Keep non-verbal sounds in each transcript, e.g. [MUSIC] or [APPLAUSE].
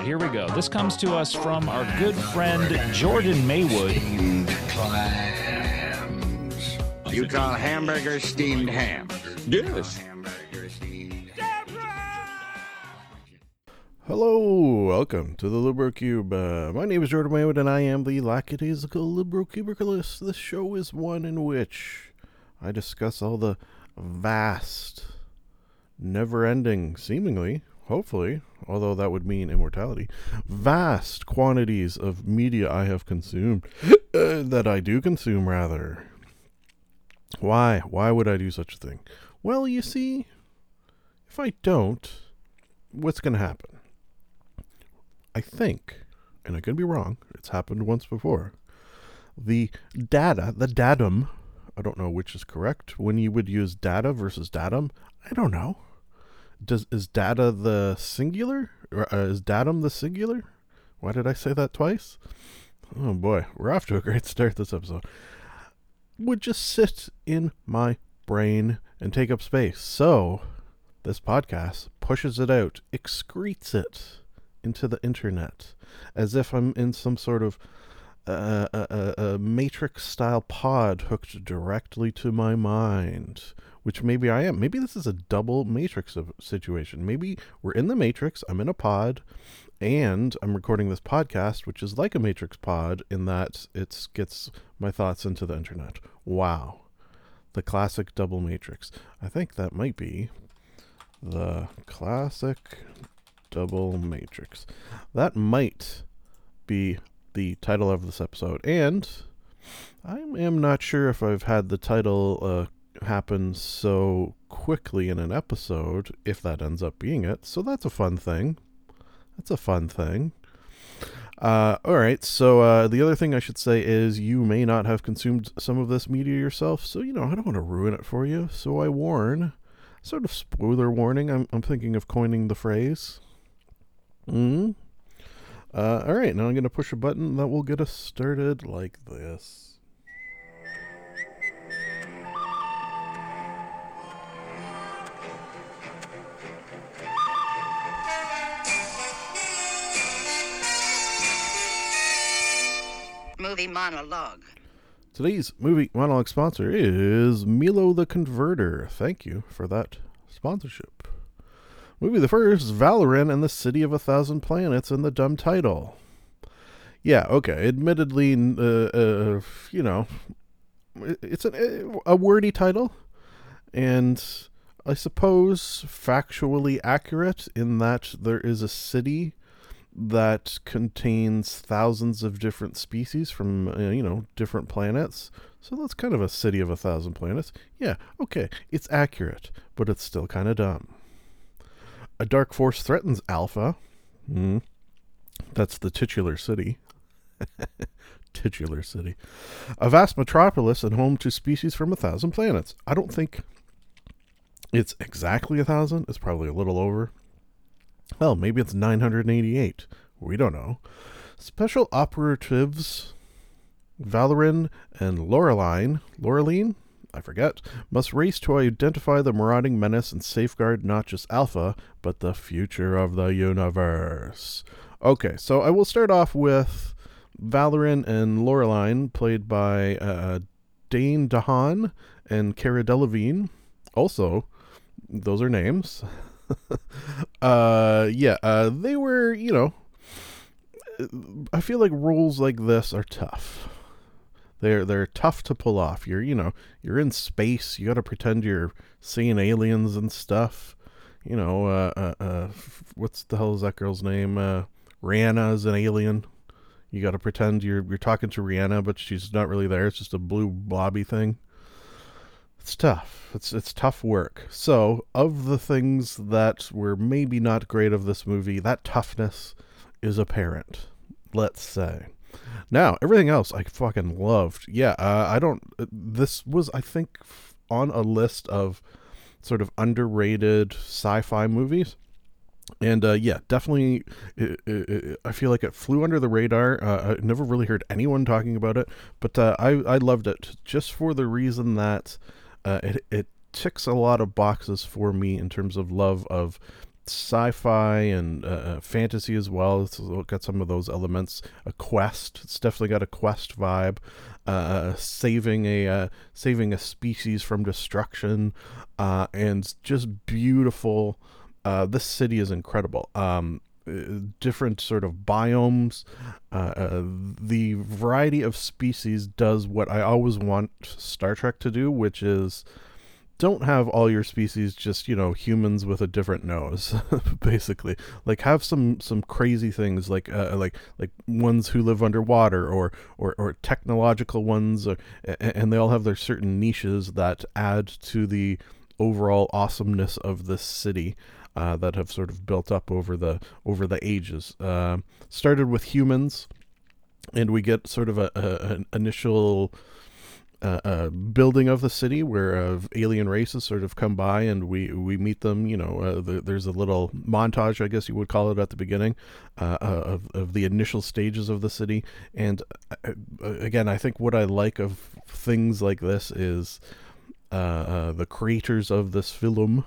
right, here we go. This comes to us from our good friend Jordan Maywood. You call hamburger steamed ham? Yes. Hello, welcome to the Libro Cube. Uh, my name is Jordan Maywood, and I am the lackadaisical Libro Cubicalist. This show is one in which I discuss all the vast, never-ending, seemingly, hopefully, although that would mean immortality, vast quantities of media I have consumed, [SNIFFS] uh, that I do consume, rather. Why? Why would I do such a thing? Well, you see, if I don't, what's going to happen? I think, and I could be wrong, it's happened once before. The data, the datum, I don't know which is correct. When you would use data versus datum, I don't know. Does is data the singular or uh, is datum the singular? Why did I say that twice? Oh boy, we're off to a great start this episode. Would just sit in my brain and take up space. So, this podcast pushes it out, excretes it into the internet as if I'm in some sort of uh, a, a, a matrix style pod hooked directly to my mind, which maybe I am. Maybe this is a double matrix of situation. Maybe we're in the matrix, I'm in a pod, and I'm recording this podcast, which is like a matrix pod in that it gets my thoughts into the internet. Wow. The classic double matrix. I think that might be the classic double matrix. That might be the title of this episode. And I am not sure if I've had the title uh, happen so quickly in an episode, if that ends up being it. So that's a fun thing. That's a fun thing. Uh, all right. So uh, the other thing I should say is you may not have consumed some of this media yourself. So you know I don't want to ruin it for you. So I warn. Sort of spoiler warning. I'm I'm thinking of coining the phrase. Hmm. Uh, all right. Now I'm going to push a button that will get us started like this. Movie monologue. Today's movie monologue sponsor is Milo the Converter. Thank you for that sponsorship. Movie the first, Valerian and the City of a Thousand Planets in the dumb title. Yeah, okay. Admittedly, uh, uh, you know, it's an, a wordy title, and I suppose factually accurate in that there is a city that contains thousands of different species from uh, you know different planets. So that's kind of a city of a thousand planets. Yeah, okay, it's accurate, but it's still kind of dumb. A dark force threatens Alpha. Mm. That's the titular city. [LAUGHS] titular city. A vast metropolis and home to species from a thousand planets. I don't think it's exactly a thousand. It's probably a little over. Well, maybe it's 988. We don't know. Special operatives Valerian and Laureline, Laureline, I forget, must race to identify the marauding menace and safeguard not just Alpha, but the future of the universe. Okay, so I will start off with Valerian and Laureline, played by uh, Dane DeHaan and Cara Delevingne. Also, those are names. Uh, yeah, uh, they were, you know, I feel like roles like this are tough. They're they're tough to pull off. You're you know you're in space. You got to pretend you're seeing aliens and stuff. You know, uh, uh, uh, what's the hell is that girl's name? Uh, Rihanna is an alien. You got to pretend you're you're talking to Rihanna, but she's not really there. It's just a blue blobby thing. It's tough. It's it's tough work. So, of the things that were maybe not great of this movie, that toughness is apparent. Let's say. Now, everything else I fucking loved. Yeah, uh, I don't. uh, This was, I think, on a list of sort of underrated sci-fi movies. And uh, yeah, definitely, i i I feel like it flew under the radar. Uh, I never really heard anyone talking about it, but uh, I I loved it just for the reason that uh, it it ticks a lot of boxes for me in terms of love of sci-fi and uh, uh, fantasy as well. It's got some of those elements. A quest. It's definitely got a quest vibe. Uh, saving a uh, saving a species from destruction, uh, and just beautiful. Uh, this city is incredible. Um, uh, different sort of biomes. Uh, uh, the variety of species does what I always want Star Trek to do, which is don't have all your species just you know humans with a different nose [LAUGHS] basically like have some some crazy things like uh, like like ones who live underwater or or, or technological ones or, and they all have their certain niches that add to the overall awesomeness of this city uh, that have sort of built up over the over the ages uh, started with humans and we get sort of a, a an initial uh, uh, building of the city where alien races sort of come by and we we meet them. You know, uh, the, there's a little montage, I guess you would call it, at the beginning uh, of of the initial stages of the city. And again, I think what I like of things like this is the creators of this film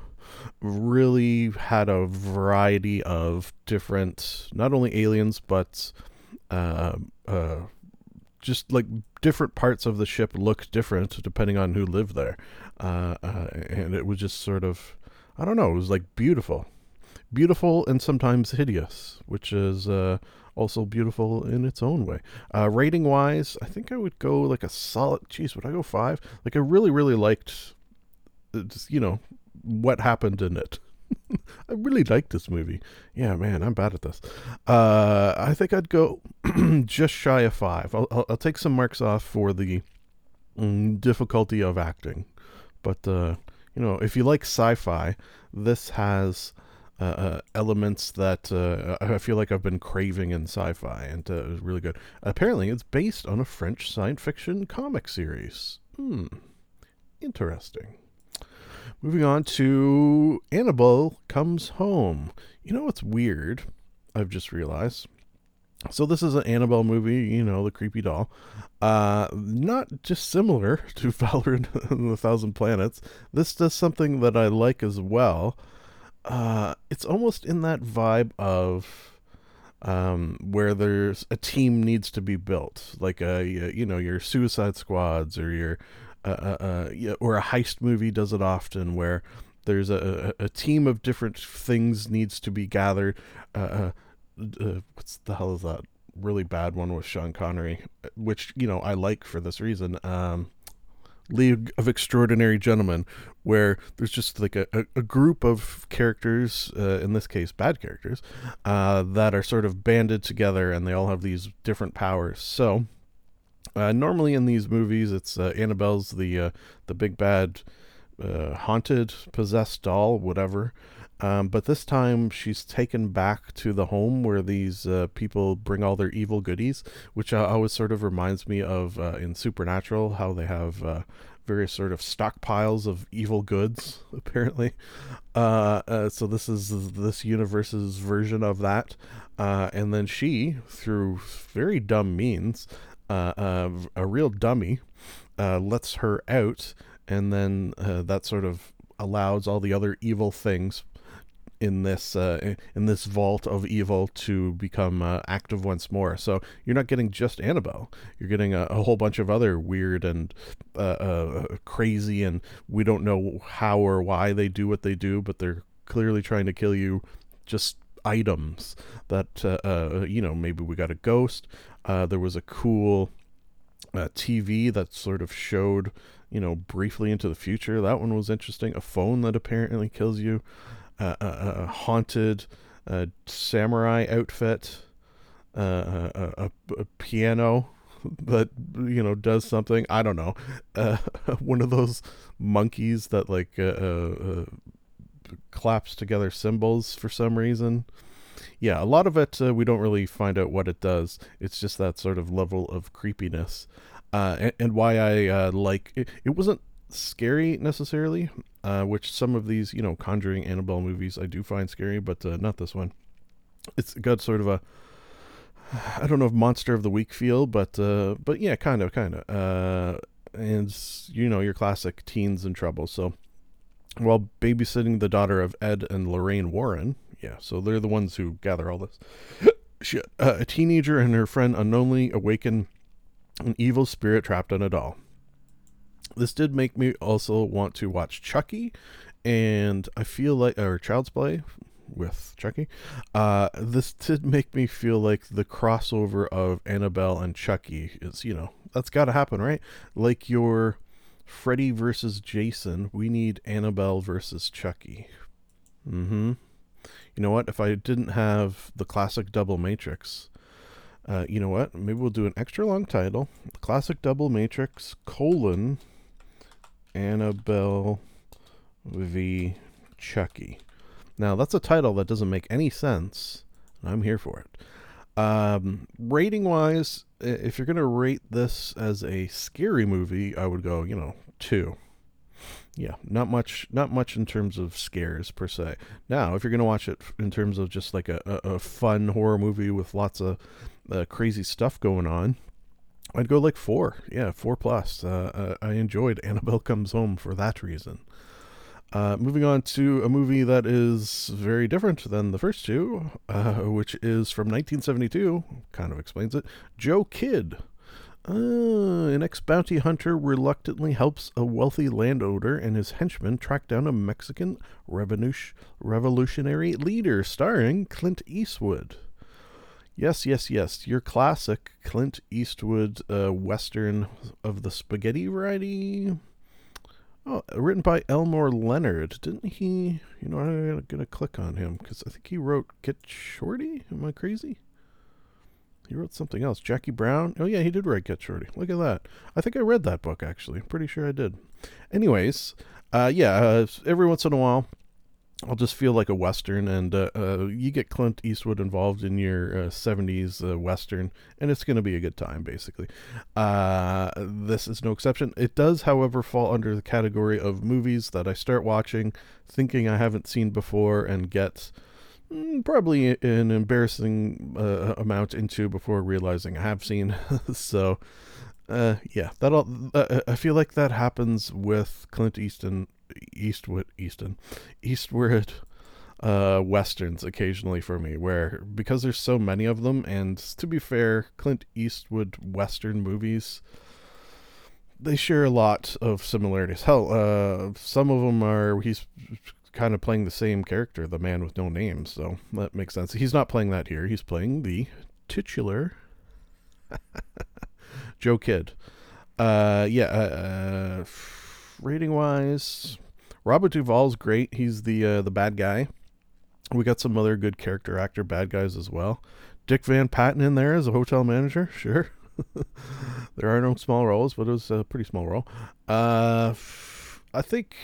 really had a variety of different, not only aliens but uh, uh, just like different parts of the ship looked different depending on who lived there, uh, uh, and it was just sort of, I don't know, it was like beautiful, beautiful and sometimes hideous, which is uh, also beautiful in its own way. Uh, rating wise, I think I would go like a solid. Geez, would I go five? Like I really, really liked, uh, you know, what happened in it. [LAUGHS] I really like this movie. Yeah, man, I'm bad at this. Uh, I think I'd go [CLEARS THROAT] just shy of five. I'll, I'll, I'll take some marks off for the mm, difficulty of acting, but uh, you know, if you like sci-fi, this has uh, uh, elements that uh, I feel like I've been craving in sci-fi, and uh, it was really good. Apparently, it's based on a French science fiction comic series. Hmm, interesting. Moving on to Annabelle Comes Home. You know what's weird? I've just realized. So this is an Annabelle movie, you know, the creepy doll. Uh, not dissimilar [LAUGHS] to Valor [LAUGHS] and the Thousand Planets. This does something that I like as well. Uh, it's almost in that vibe of um, where there's a team needs to be built, like a you know your Suicide Squads or your or a heist movie does it often, where there's a, a, team of different things needs to be gathered. Uh, uh, uh, what's the hell is that really bad one with Sean Connery, which you know I like for this reason. Um, League of Extraordinary Gentlemen, where there's just like a, a, a group of characters, uh, in this case, bad characters, uh, that are sort of banded together and they all have these different powers. So, uh, normally in these movies, it's uh, Annabelle's the uh, the big bad, uh, haunted, possessed doll, whatever. Um, but this time she's taken back to the home where these uh, people bring all their evil goodies, which uh, always sort of reminds me of in Supernatural how they have various sort of stockpiles of evil goods, [LAUGHS] apparently. Uh, uh, so this is this universe's version of that. Uh, and then she, through very dumb means, uh, uh, a real dummy, uh, lets her out, and then uh, that sort of allows all the other evil things in this uh, in this vault of evil to become uh, active once more. So you're not getting just Annabelle; you're getting a, a whole bunch of other weird and uh, crazy, and we don't know how or why they do what they do, but they're clearly trying to kill you. Just items that uh, uh, you know. Maybe we got a ghost. Uh, there was a cool uh, TV that sort of showed, you know, briefly into the future. That one was interesting. A phone that apparently kills you. Uh, a, a haunted uh, samurai outfit. Uh, a, a, a piano [LAUGHS] that you know does something. I don't know. [LAUGHS] Uh, one of those monkeys that like uh, uh, uh, claps together cymbals for some reason. Yeah, a lot of it uh, we don't really find out what it does. It's just that sort of level of creepiness, uh, and, and why I uh, like it. It wasn't scary necessarily, uh, which some of these, you know, Conjuring, Annabelle movies I do find scary, but uh, not this one. It's got sort of a I don't know if monster of the week feel, but uh, but yeah, kind of, kind of. And you know your classic teens in trouble. So while babysitting the daughter of Ed and Lorraine Warren, yeah, so they're the ones who gather all this. [LAUGHS] Uh, a teenager and her friend unknowingly awaken an evil spirit trapped in a doll. This did make me also want to watch Chucky, and I feel like or Child's Play with Chucky. Uh, this did make me feel like the crossover of Annabelle and Chucky is, you know, that's got to happen, right? Like your Freddy versus Jason, we need Annabelle versus Chucky. Mm-hmm. You know what? If I didn't have the classic double matrix, uh, you know what? Maybe we'll do an extra long title: classic double matrix colon Annabelle v Chucky. Now that's a title that doesn't make any sense. I'm here for it. Um, rating wise, if you're gonna rate this as a scary movie, I would go, you know, two. Yeah, not much, not much in terms of scares per se. Now, if you're gonna watch it in terms of just like a, a, a fun horror movie with lots of uh, crazy stuff going on, I'd go like four. Yeah, four plus. Uh, uh, I enjoyed Annabelle Comes Home for that reason. Uh, moving on to a movie that is very different than the first two, uh, which is from 1972. Kind of explains it. Joe Kidd. Uh, an ex bounty hunter reluctantly helps a wealthy landowner and his henchmen track down a Mexican revolutionary leader, starring Clint Eastwood. Yes, yes, yes. Your classic Clint Eastwood uh, Western of the spaghetti variety. Oh, written by Elmore Leonard. Didn't he? You know, I'm gonna click on him because I think he wrote Get Shorty. Am I crazy? He wrote something else. Jackie Brown. Oh yeah, he did write Get Shorty. Look at that. I think I read that book actually. Pretty sure I did. Anyways, uh, yeah. Uh, every once in a while, I'll just feel like a western, and uh, uh, you get Clint Eastwood involved in your uh, '70s uh, western, and it's going to be a good time. Basically, uh, this is no exception. It does, however, fall under the category of movies that I start watching, thinking I haven't seen before, and get probably an embarrassing uh, amount into before realizing I have seen. [LAUGHS] so, yeah, that'll. I feel like that happens with Clint Easton, Eastwood Easton Eastward uh, westerns occasionally for me where because there's so many of them and to be fair Clint Eastwood western movies they share a lot of similarities hell uh, some of them are he's kind of playing the same character the man with no name so that makes sense he's not playing that here he's playing the titular [LAUGHS] Joe Kidd uh yeah uh, uh rating wise Robert Duvall's great. He's the uh, the bad guy. We got some other good character actor bad guys as well. Dick Van Patten in there as a hotel manager, [LAUGHS] sure. there are no small roles, but it was a pretty small role. Uh, I think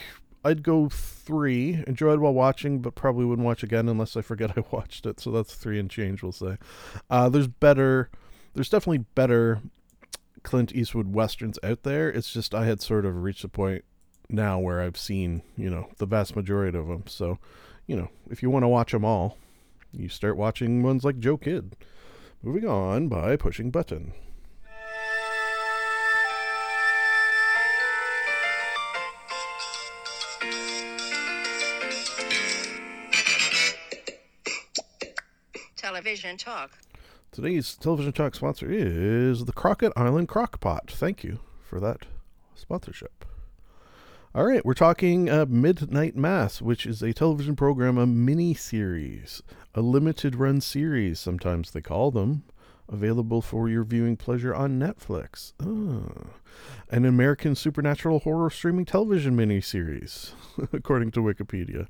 I'd go three. Enjoyed while watching, but probably wouldn't watch again unless I forget [LAUGHS] I watched it. So that's three and change, we'll say. Uh, there's better. There's definitely better Clint Eastwood westerns out there. It's just I had sort of reached a point now where I've seen, you know, the vast majority of them. So, you know, if you want to watch them all, you start watching ones like Joe Kidd. Moving on by pushing button. Television talk. Today's television talk sponsor is the Crockett Island Crockpot. Thank you for that sponsorship. All right, we're talking uh, Midnight Mass, which is a television program, a mini series, a limited run series, sometimes they call them, available for your viewing pleasure on Netflix. Oh. An American supernatural horror streaming television miniseries, [LAUGHS] according to Wikipedia,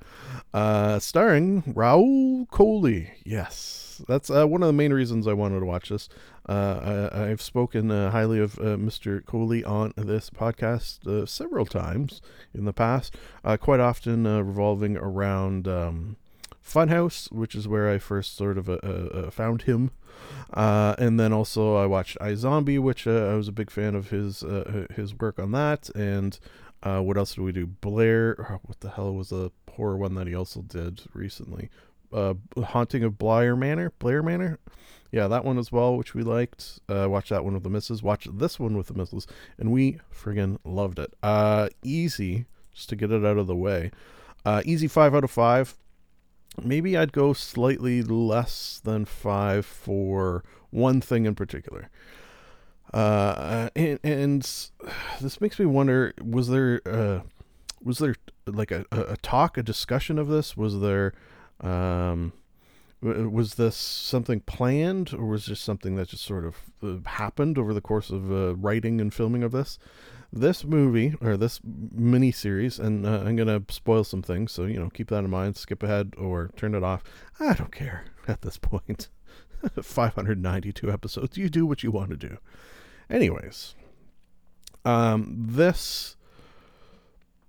uh, starring Rahul Kohli. Yes, that's uh, one of the main reasons I wanted to watch this. Uh, I, have spoken uh, highly of uh, Mr. Kohli on this podcast uh, several times in the past, quite often revolving around um, Funhouse, which is where I first sort of uh, uh, found him. Uh, and then also I watched iZombie, which uh, I was a big fan of his uh, his work on that. And uh, what else did we do? Blair. oh, what the hell was a horror one that he also did recently? Uh, Haunting of Blair Manor. Blair Manor. Yeah, that one as well, which we liked. Uh, watch that one with the misses. Watch this one with the misses, and we friggin' loved it. Uh, easy, just to get it out of the way. Uh, easy five out of five. Maybe I'd go slightly less than five for one thing in particular. Uh, and, and this makes me wonder: was there uh, was there like a, a talk, a discussion of this? Was there um, was this something planned, or was just something that just sort of uh, happened over the course of uh, writing and filming of this? This movie or this mini series, and uh, I'm gonna spoil some things, so you know keep that in mind. Skip ahead or turn it off. I don't care [LAUGHS] at this point. [LAUGHS] 592 episodes. You do what you want to do. Anyways, um, this.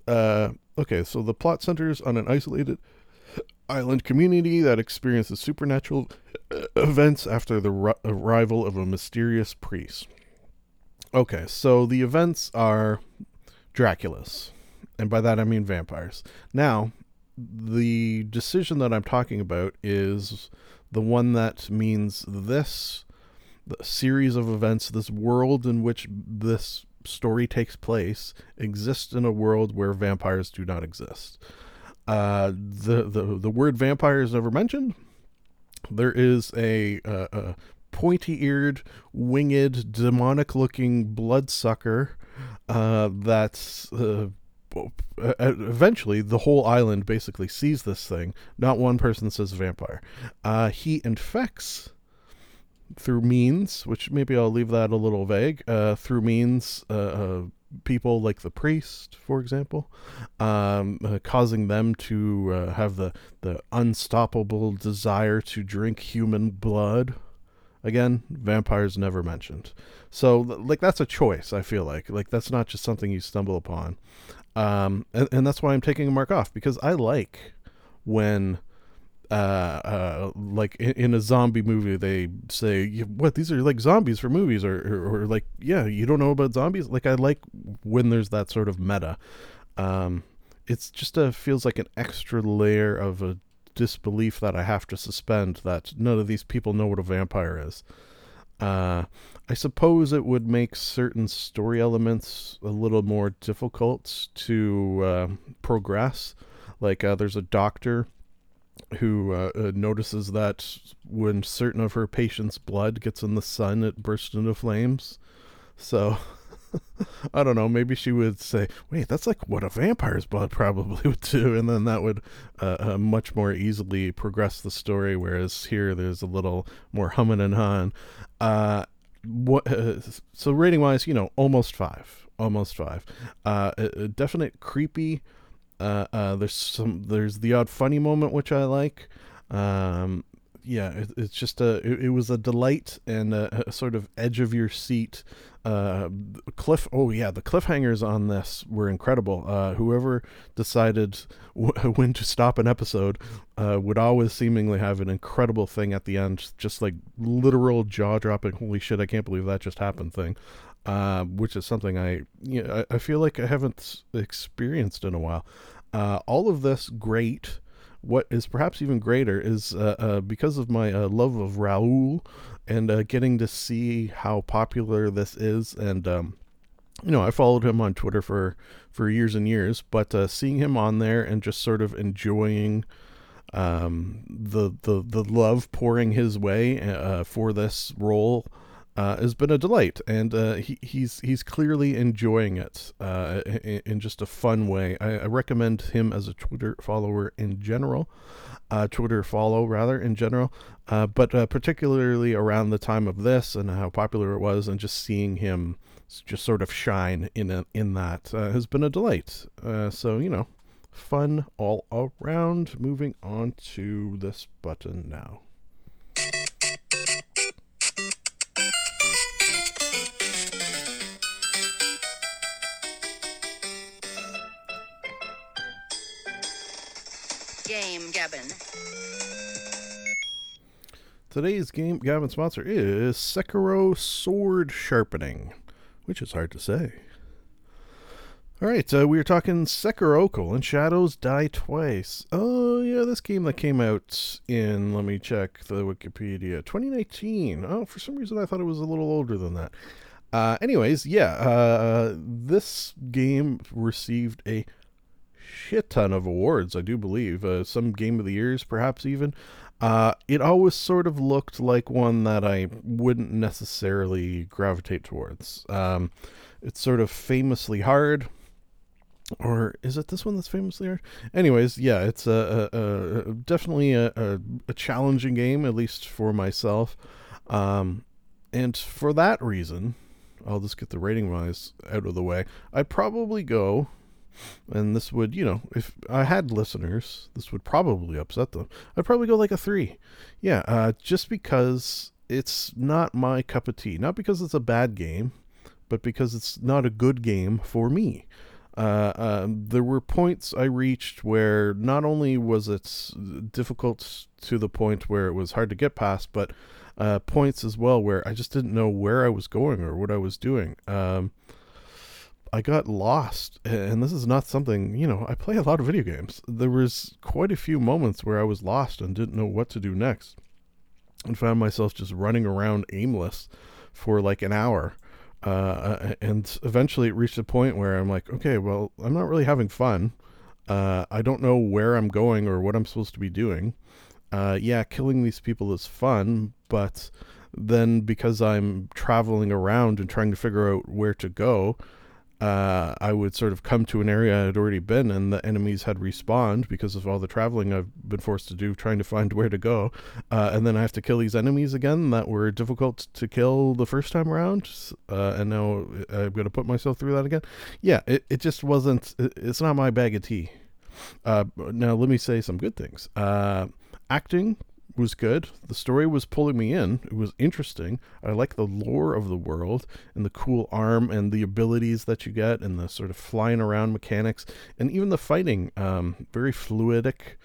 Uh, okay, so the plot centers on an isolated [COUGHS] island community that experiences supernatural [COUGHS] events after the arrival of a mysterious priest. Okay, so the events are Dracula's, and by that I mean vampires. Now, the decision that I'm talking about is the one that means this series of events, this world in which this story takes place, exists in a world where vampires do not exist. Uh, the, the the word vampire is never mentioned. There is a, a, a pointy-eared, winged, demonic-looking bloodsucker uh, that's uh, eventually the whole island basically sees this thing. Not one person says vampire. Uh, he infects through means, which maybe I'll leave that a little vague, uh, through means, uh, uh, people like the priest, for example, um, uh, causing them to uh, have the, the unstoppable desire to drink human blood. Again, vampires never mentioned. So, like, that's a choice, I feel like. Like, that's not just something you stumble upon. Um, and, and that's why I'm taking a mark off, because I like when uh, uh, like in, in, a zombie movie, they say, "What these are like zombies for movies," or, or, or like, "Yeah, you don't know about zombies." Like, I like when there's that sort of meta. Um, it's just a feels like an extra layer of a disbelief that I have to suspend that none of these people know what a vampire is. Uh, I suppose it would make certain story elements a little more difficult to uh, progress. Like, uh, there's a doctor who uh, uh, notices that when certain of her patients' blood gets in the sun, it bursts into flames. So, [LAUGHS] [LAUGHS] I don't know. Maybe she would say, "Wait, that's like what a vampire's blood probably [LAUGHS] would do," and then that would uh, uh much more easily progress the story. Whereas here, there's a little more humming and hawing. Uh, what? Uh, so rating wise, you know, almost five, almost five. a, a definite creepy uh, uh, there's some there's the odd funny moment which I like. Um, yeah, it, it's just a it, it, was a delight and a, a, sort of edge of your seat. Uh, cliff. Oh yeah, the cliffhangers on this were incredible. Uh, whoever decided [LAUGHS] w- when to stop an episode uh, would always seemingly have an incredible thing at the end, just like literal jaw dropping. Holy shit! I can't believe that just happened. Thing uh, which is something I, you know, I, I, feel like I haven't experienced in a while. Uh, all of this great. What is perhaps even greater is uh, because of my love of Rahul and uh, getting to see how popular this is. And, um, you know, I followed him on Twitter for, for years and years, but seeing him on there and just sort of enjoying um, the, the, the love pouring his way for this role uh, has been a delight, and uh, he, he's he's clearly enjoying it uh, in, in, just a fun way. I, I, recommend him as a Twitter follower in general, uh, Twitter follow rather in general, uh, but uh, particularly around the time of this and how popular it was, and just seeing him just sort of shine in a, in that has been a delight. so you know, fun all around. Moving on to this button now. Gabbin'. Today's game Gabbin' sponsor is Sekiro Sword Sharpening, which is hard to say. All right, uh, we were talking Sekiro colon Shadows Die Twice. Oh yeah, this game that came out in let me check the Wikipedia 2019. Oh, for some reason I thought it was a little older than that. Uh, anyways, yeah, uh, this game received a shit ton of awards, I do believe. Uh, some Game of the Years, perhaps even. Uh, it always sort of looked like one that I wouldn't necessarily gravitate towards. Um, it's sort of famously hard. Or is it this one that's famously hard? Anyways, yeah, it's a, a, a definitely a, a, challenging game, at least for myself. Um, and for that reason, I'll just get the rating wise out of the way. I'd probably go, and this would, you know, if I had listeners, this would probably upset them. I'd probably go like a three. Yeah, uh, just because it's not my cup of tea. Not because it's a bad game, but because it's not a good game for me. Uh, um, there were points I reached where not only was it difficult to the point where it was hard to get past, but uh, points as well where I just didn't know where I was going or what I was doing. Um, I got lost, and this is not something you know. I play a lot of video games. There was quite a few moments where I was lost and didn't know what to do next, and found myself just running around aimless for like an hour. Uh, and eventually it reached a point where I'm like, okay, well, I'm not really having fun. Uh, I don't know where I'm going or what I'm supposed to be doing. Uh, yeah, killing these people is fun, but then because I'm traveling around and trying to figure out where to go, uh, I would sort of come to an area I had already been, and the enemies had respawned because of all the traveling I've been forced to do trying to find [LAUGHS] where to go. Uh, and then I have to kill these enemies again that were difficult to kill the first time around. Uh, and now I'm going to put myself through that again. Yeah, it, it just wasn't, it, it's not my bag of tea. Uh, now, let me say some good things. Uh, acting was good. The story was pulling me in. It was interesting. I like the lore of the world and the cool arm and the abilities that you get and the sort of flying around mechanics and even the fighting. Um, very fluidic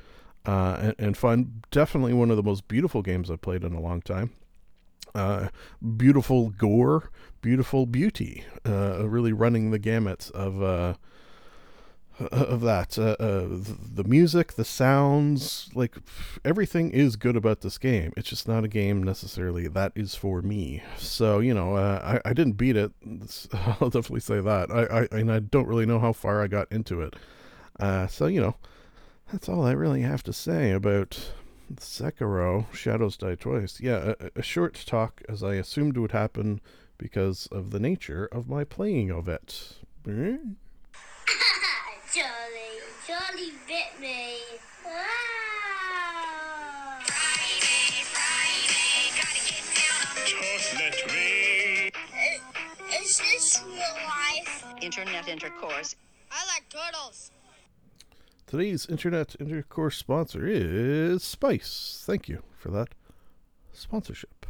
uh, and, and fun. Definitely one of the most beautiful games I've played in a long time. Uh, beautiful gore, beautiful beauty, uh, really running the gamut of uh, [LAUGHS] of that. Uh, uh, the music, the sounds, like everything is good about this game. It's just not a game necessarily that is for me. So you know, uh, I I didn't beat it. [LAUGHS] I'll definitely say that. I, I and I don't really know how far I got into it. Uh, so you know, that's all I really have to say about Sekiro: Shadows Die Twice. Yeah, a, a short talk as I assumed would happen because of the nature of my playing of it. Charlie, Charlie bit me. Ah! Is this real life? Internet intercourse. I like turtles. Today's internet intercourse sponsor is Spice. Thank you for that sponsorship.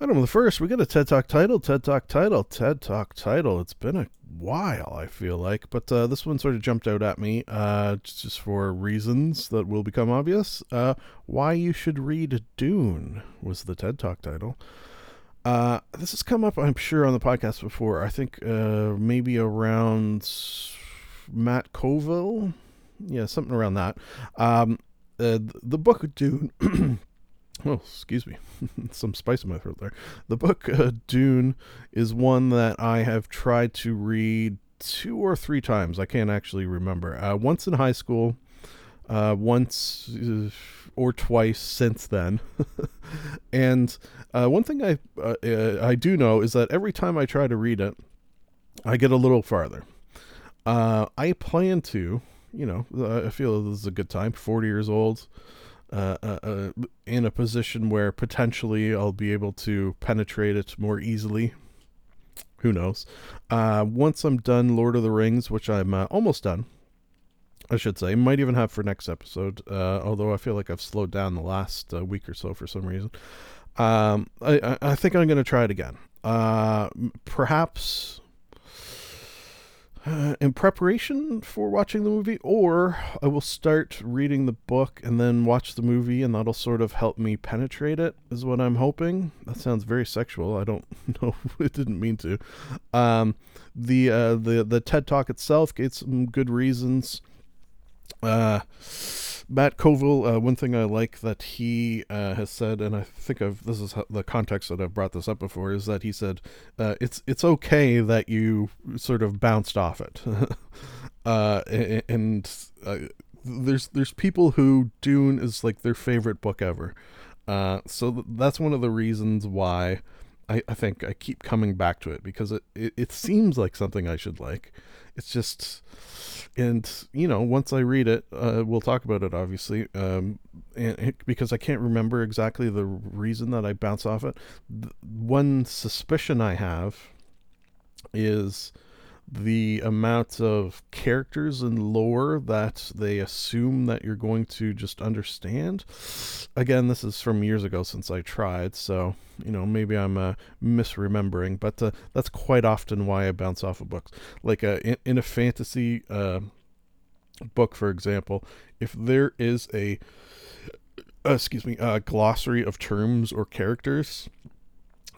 Item the first, we got a TED Talk title, TED Talk title, TED Talk title. It's been a while, I feel like, but uh, this one sort of jumped out at me uh, just for reasons that will become obvious. Uh, Why You Should Read Dune was the TED Talk title. Uh, this has come up, I'm sure, on the podcast before. I think uh, maybe around Matt Colville. Yeah, something around that. Um, uh, the book of Dune. [CLEARS THROAT] oh, excuse me. [LAUGHS] Some spice in my throat there. The book uh, Dune is one that I have tried to read two or three times. I can't actually remember. Uh, once in high school, uh, once uh, or twice since then. [LAUGHS] and uh, one thing I uh, I do know is that every time I try to read it, I get a little farther. Uh, I plan to, you know, I feel this is a good time. Forty years old, uh, uh, uh, in a position where potentially I'll be able to penetrate it more easily. Who knows? Uh, once I'm done Lord of the Rings, which I'm almost done, I should say, might even have for next episode. Uh, although I feel like I've slowed down the last week or so for some reason. Um, I, I, think I'm going to try it again. Uh, perhaps uh, [SIGHS] in preparation for watching the movie, or I will start reading the book and then watch the movie, and that'll sort of help me penetrate it. Is what I'm hoping. That sounds very sexual. I don't [LAUGHS] know. [LAUGHS] it didn't mean to. Um, the uh, the the TED Talk itself gave some good reasons. Uh, Matt Colville, uh, one thing I like that he uh, has said, and I think I've this is the context that I've brought this up before, is that he said uh, it's it's okay that you sort of bounced off it, [LAUGHS] uh, and uh, there's there's people who Dune is like their favorite book ever, uh, so th- that's one of the reasons why I, I think I keep coming back to it because it, it it seems like something I should like. It's just and you know once i read it uh, we'll talk about it obviously um, and it, because i can't remember exactly the reason that i bounce off it Th- one suspicion i have is the amount of characters and lore that they assume that you're going to just understand. Again this is from years ago since i tried so you know maybe i'm uh, misremembering but uh, that's quite often why i bounce off of books. Like uh, in, in a fantasy uh, book for example if there is a uh, excuse me a glossary of terms or characters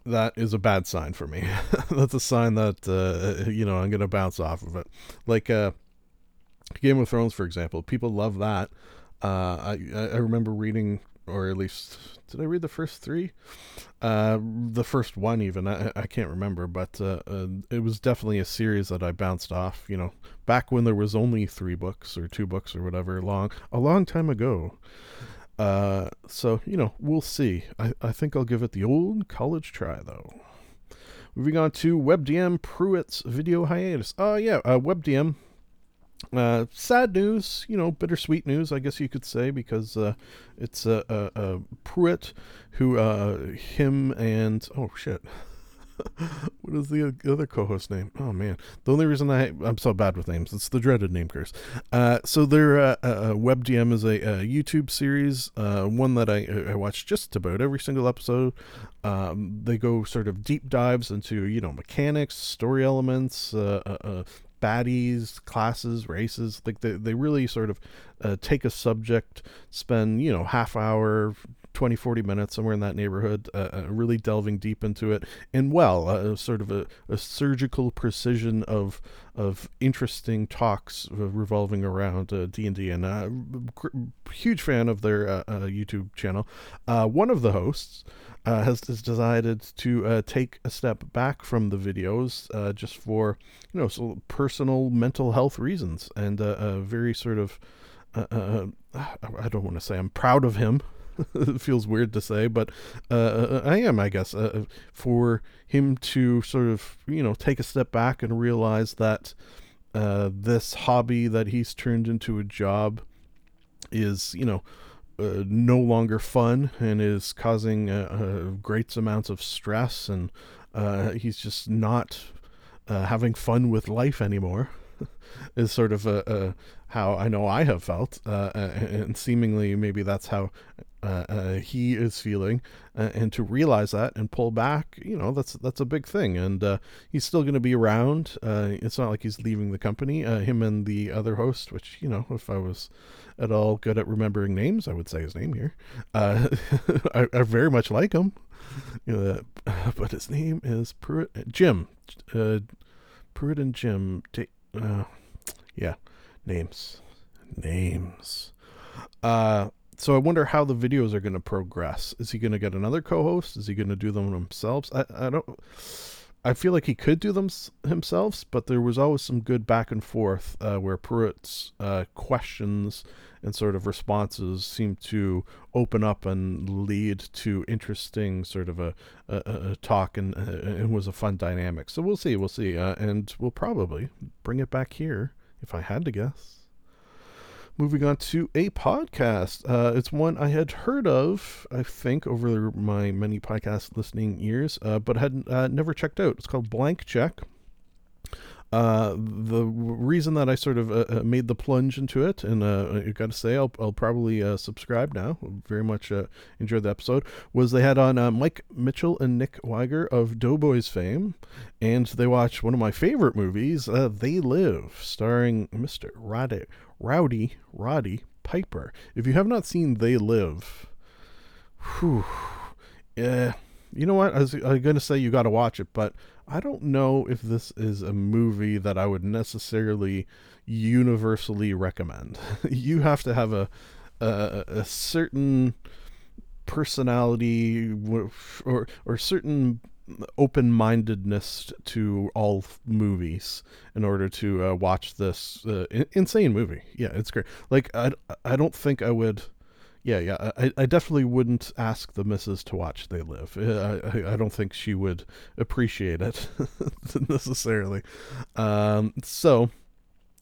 that is a bad sign for me [LAUGHS] that's a sign that uh, you know i'm gonna bounce off of it like uh game of thrones for example people love that uh i i remember reading or at least did I read the first three? Uh, the first one even I, I can't remember, but uh, uh, it was definitely a series that I bounced off. You know, back when there was only three books or two books or whatever long a long time ago. Uh, so you know we'll see. I I think I'll give it the old college try though. Moving on to WebDM Pruitt's video hiatus. Oh yeah, uh, WebDM uh, sad news, you know, bittersweet news, I guess you could say, because uh, it's uh, uh, uh, Pruitt who, uh, him and oh shit, [LAUGHS] what is the other co-host name? Oh man, the only reason I I'm so bad with names, it's the dreaded name curse. Uh, so their uh, uh, WebDM is a, a YouTube series, uh, one that I I watch just about every single episode. Um, they go sort of deep dives into you know mechanics, story elements, uh, uh, uh, baddies, classes, races. Like they, they really sort of uh, take a subject, spend, you know, half hour, 20, 40 minutes, somewhere in that neighborhood, uh, uh, really delving deep into it. And well, uh, sort of a, a surgical precision of of interesting talks uh, revolving around uh, D&D. And uh, huge fan of their uh, uh, YouTube channel. Uh, one of the hosts, uh, has, has decided to uh, take a step back from the videos uh, just for you know so personal mental health reasons and uh, uh, very sort of uh, uh, I don't want to say I'm proud of him. It [LAUGHS] feels weird to say, but uh, I am, I guess, uh, for him to sort of you know take a step back and realize that uh, this hobby that he's turned into a job is you know uh, no longer fun and is causing uh, uh, great amounts of stress and uh, he's just not uh, having fun with life anymore [LAUGHS] is sort of uh, uh, how I know I have felt uh, and seemingly maybe that's how uh, uh, he is feeling uh, and to realize that and pull back you know that's that's a big thing. And uh, he's still going to be around uh, it's not like he's leaving the company. Uh, him and the other host which you know if I was at all good at remembering names I would say his name here uh, [LAUGHS] I, I very much like him. [LAUGHS] You know, [LAUGHS] but his name is Pruitt Jim uh, Pruitt and Jim uh, yeah names names. Uh so I wonder how the videos are going to progress. Is he going to get another co-host? Is he going to do them themselves? I, I don't. I feel like he could do them himself, but there was always some good back and forth uh, where Pruitt's uh, questions and sort of responses seemed to open up and lead to interesting sort of a, a, a talk, and uh, it was a fun dynamic. So we'll see, we'll see, uh, and we'll probably bring it back here if I had to guess moving on to a podcast. Uh, it's one I had heard of, I think, over my many podcast listening years, uh, but had uh, never checked out. It's called Blank Check. Uh, the reason that I sort of uh, uh, made the plunge into it, and I got to say, I'll, I'll probably subscribe now. Very much enjoyed the episode. Was they had on Mike Mitchell and Nick Wiger of Doughboys fame, and they watched one of my favorite movies, They Live, starring Mr. Roddy, Rowdy Roddy Piper. If you have not seen They Live, whew, yeah, you know what? I was, was going to say you got to watch it, but I don't know if this is a movie that I would necessarily universally recommend. [LAUGHS] you have to have a a, a certain personality or or certain open-mindedness to all f- movies in order to uh, watch this uh, in- insane movie. Yeah, it's great. Like I I don't think I would yeah, yeah. I, I definitely wouldn't ask the missus to watch They Live. Uh, I, I don't think she would appreciate it [LAUGHS] necessarily. Um, so,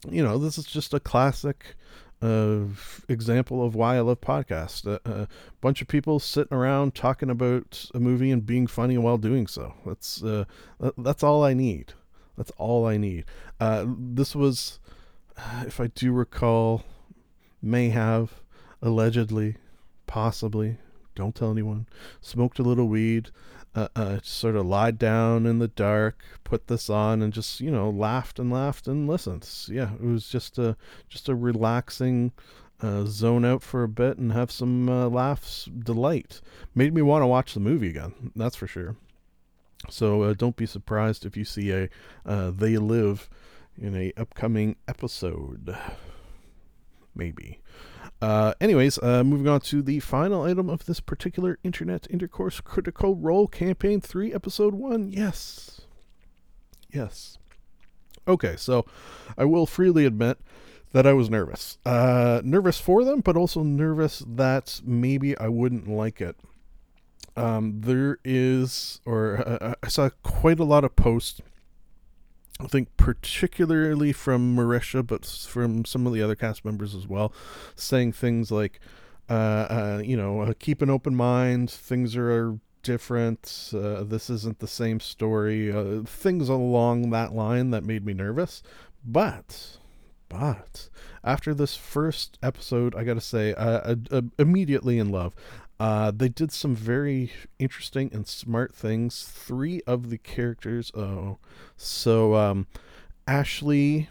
you know, this is just a classic uh, example of why I love podcasts. A, a bunch of people sitting around talking about a movie and being funny while doing so. That's uh, that's all I need. That's all I need. Uh, this was, if I do recall, may have allegedly, possibly, don't tell anyone, smoked a little weed, uh, uh, sort of lied down in the dark, put this on, and just you know laughed and laughed and listened. Yeah, it was just a just a relaxing. Uh, zone out for a bit and have some uh, laughs delight made me want to watch the movie again that's for sure so uh, don't be surprised if you see a uh, they live in a upcoming episode maybe uh, anyways, uh, moving on to the final item of this particular Internet Intercourse Critical Role Campaign 3, Episode 1. Yes. Yes. Okay, so I will freely admit that I was nervous. Uh, nervous for them, but also nervous that maybe I wouldn't like it. Um, there is, or uh, I saw quite a lot of posts I think particularly from Marisha, but from some of the other cast members as well, saying things like, uh, uh, you know, uh, keep an open mind. Things are different. Uh, this isn't the same story. Uh, things along that line that made me nervous. But, but after this first episode, I got to say, uh, immediately in love. Uh, they did some very interesting and smart things. Three of the characters, oh, so um, Ashley,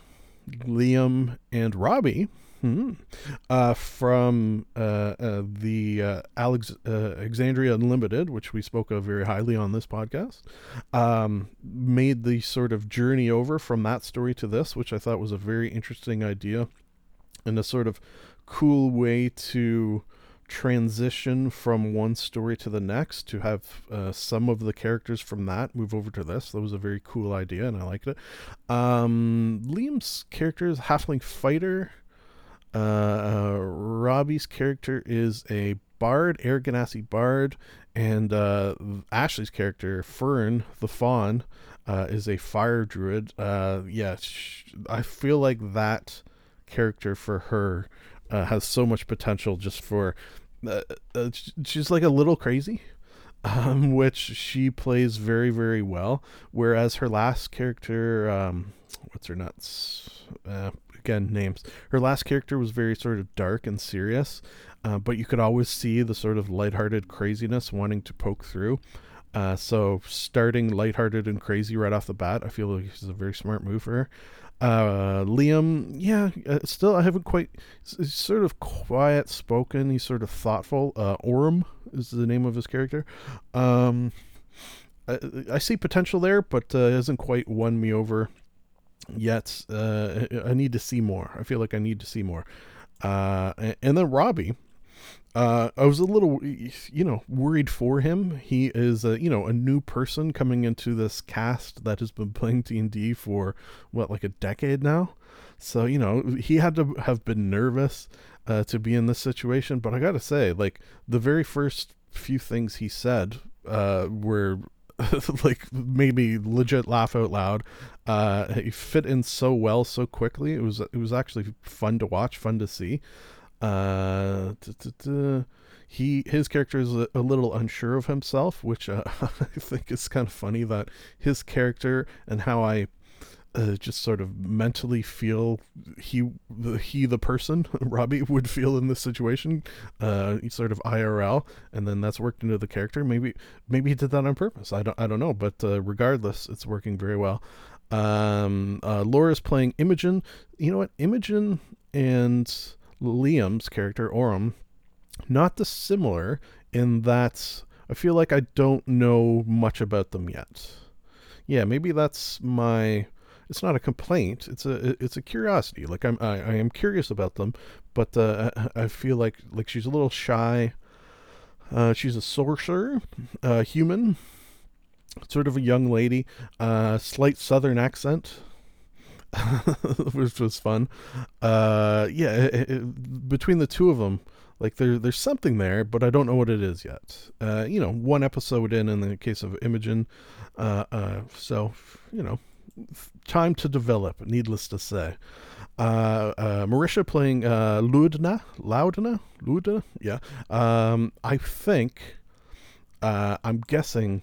Liam, and Robbie. Hmm, uh, from uh, uh, the uh, Alex uh, Alexandria Unlimited, which we spoke of very highly on this podcast, um, made the sort of journey over from that story to this, which I thought was a very interesting idea and a sort of cool way to transition from one story to the next to have uh, some of the characters from that move over to this. That was a very cool idea, and I liked it. Um, Liam's character is halfling fighter. Uh, uh, Robbie's character is a bard, Air Genasi bard, and uh, Ashley's character Fearne the fawn uh, is a fire druid. Uh, yeah, sh- I feel like that character for her uh, has so much potential just for uh, uh, she's like a little crazy um, [LAUGHS] which she plays very very well. Whereas her last character um, what's her nuts uh, again names. Her last character was very sort of dark and serious uh, but you could always see the sort of lighthearted craziness wanting to poke through. Uh, so starting lighthearted and crazy right off the bat i feel like it's a very smart move for her uh, Liam, yeah, uh, still I haven't quite. He's sort of quiet spoken. He's sort of thoughtful. Uh, Orym is the name of his character. Um, I, I see potential there, but uh, hasn't quite won me over yet. Uh, I need to see more. I feel like I need to see more. Uh, and then Robbie, uh, I was a little, you know, worried for him. He is a, you know, a new person coming into this cast that has been [LAUGHS] playing D and D for what, like a decade now. So you know, he had to have been nervous uh, to be in this situation. But I got to say, like the very first few things he said uh, were [LAUGHS] like made me legit laugh out loud. Uh, he fit in so well, so quickly. It was it was actually fun to watch, fun to see. Uh, he his character is a, a, little unsure of himself, which uh, [LAUGHS] I think is kind of funny that his character and how I uh, just sort of mentally feel he he the person [LAUGHS] Robbie would feel in this situation, uh, sort of IRL, and then that's worked into the character. Maybe maybe he did that on purpose. I don't I don't know, but uh, regardless, it's working very well. Um, uh, Laura's playing Imogen. You know what? Imogen and Liam's character Orym, not dissimilar in that I feel like I don't know much about them yet. Yeah, maybe that's my it's not a complaint. It's a it's a curiosity. Like I'm I, I am curious about them, but uh, I, I feel like like she's a little shy. Uh, she's a sorcerer, uh, human, sort of a young lady, uh, slight southern accent, [LAUGHS] which was fun. Uh, yeah, it, it, between the two of them, like there there's something there, but I don't know what it is yet. Uh, you know, one episode in, in the case of Imogen, uh, uh, so you know, time to develop. Needless to say. Uh, uh, Marisha playing uh, Ludna, Loudna, Ludna, yeah. Um, I think, uh, I'm guessing,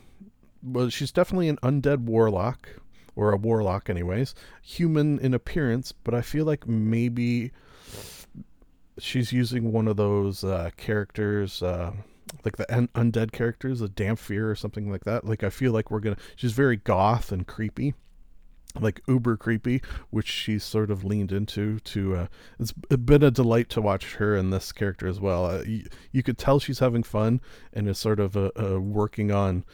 well, she's definitely an undead warlock, or a warlock, anyways. Human in appearance, but I feel like maybe she's using one of those uh, characters, uh, like the un- undead characters, a Dhampir or something like that. Like I feel like we're gonna. She's very goth and creepy, like uber creepy, which she's sort of leaned into. To uh, it's been a delight to watch her and this character as well. Uh, you, you could tell she's having fun and is sort of uh, uh working on.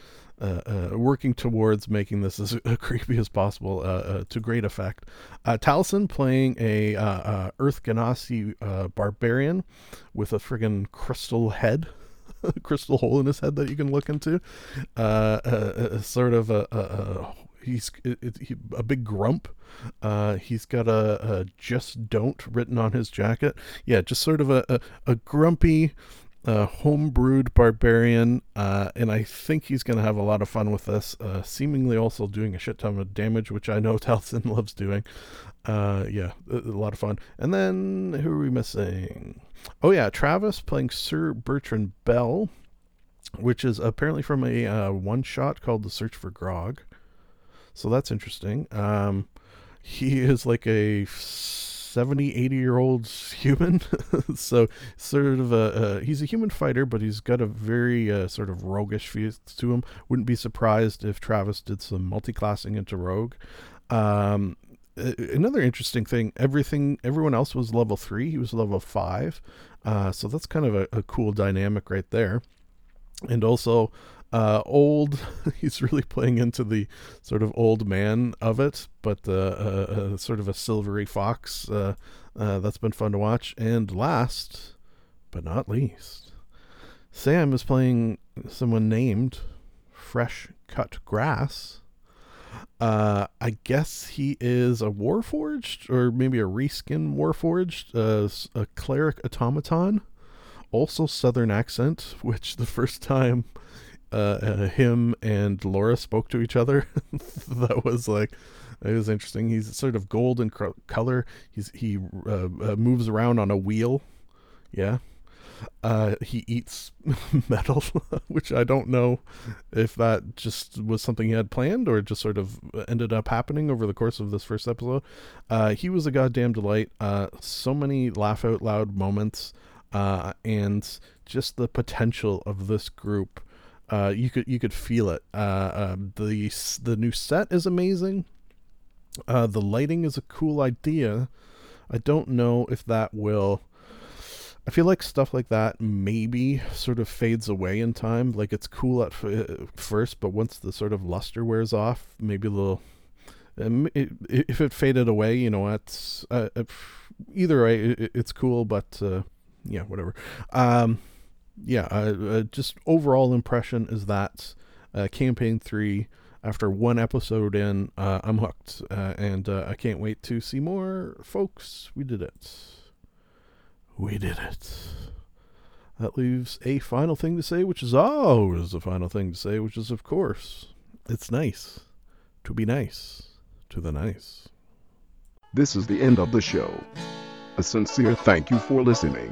Uh, uh, working towards making this [LAUGHS] as creepy as possible uh, uh, to great effect. Uh, Taliesin playing a Earth Genasi barbarian with a friggin' crystal head. [LAUGHS] crystal hole in his head that you can look into. Uh, sort of a, a, a he's a big grump. Uh, he's got a, a, "just don't" written on his jacket. Yeah, just sort of a a, a grumpy, uh, homebrewed barbarian, uh, and I think he's going to have a lot of fun with this. Uh, seemingly also doing a shit ton of damage, which I know [LAUGHS] Taliesin loves doing. Uh, yeah, a, a, lot of fun. And then who are we missing? Oh yeah, Travis playing Sir Bertrand Bell, which is apparently from a uh, one shot called The Search for Grog. So that's interesting. Um, he is like a 70 80 year old [LAUGHS] human. So sort of a he's a human fighter but he's got a very uh, sort of roguish feel to him. Wouldn't be surprised if travis did some multi-classing into rogue. Um, another interesting thing everything everyone else was level three he was level five. Uh, so that's kind of a, a cool dynamic right there. And also uh, old. [LAUGHS] he's really playing into the sort of old man of it, but uh, uh, uh sort of a silvery fox. Uh, uh, that's been fun to watch. And last but not least, Sam is playing someone named Fresh Cut Grass. I guess he is a Warforged, or maybe a reskin Warforged, a cleric automaton also southern accent [LAUGHS] which the first time uh, him and Laura spoke to each other. [LAUGHS] that was like it was interesting. He's sort of gold golden color. He's he uh, uh, moves around on a wheel. Yeah. Uh, he eats [LAUGHS] metal, [LAUGHS] which I don't know if that just was something he had planned or just sort of ended up happening over the course of this first episode. Uh, he was a goddamn delight. Uh, so many laugh out loud moments, uh, and just the potential of this group uh, you could you could feel it. Uh, um, the the new set is amazing. Uh, the lighting is a cool idea. I don't know if that will. I feel like stuff like that maybe sort of fades away in time. Like it's cool at f- first, but once the sort of luster wears off, maybe a little. Um, it, if it faded away, you know, it's uh, either way, it, it's cool, but uh, yeah, whatever. Um, yeah, uh, uh, just overall impression is that uh, campaign three. After one episode in, uh, I'm hooked, and I can't wait to see more, folks. We did it. We did it. That leaves a final thing to say, which is always the final thing to say, which is, of course, it's nice to be nice to the nice. This is the end of the show. A sincere thank you for listening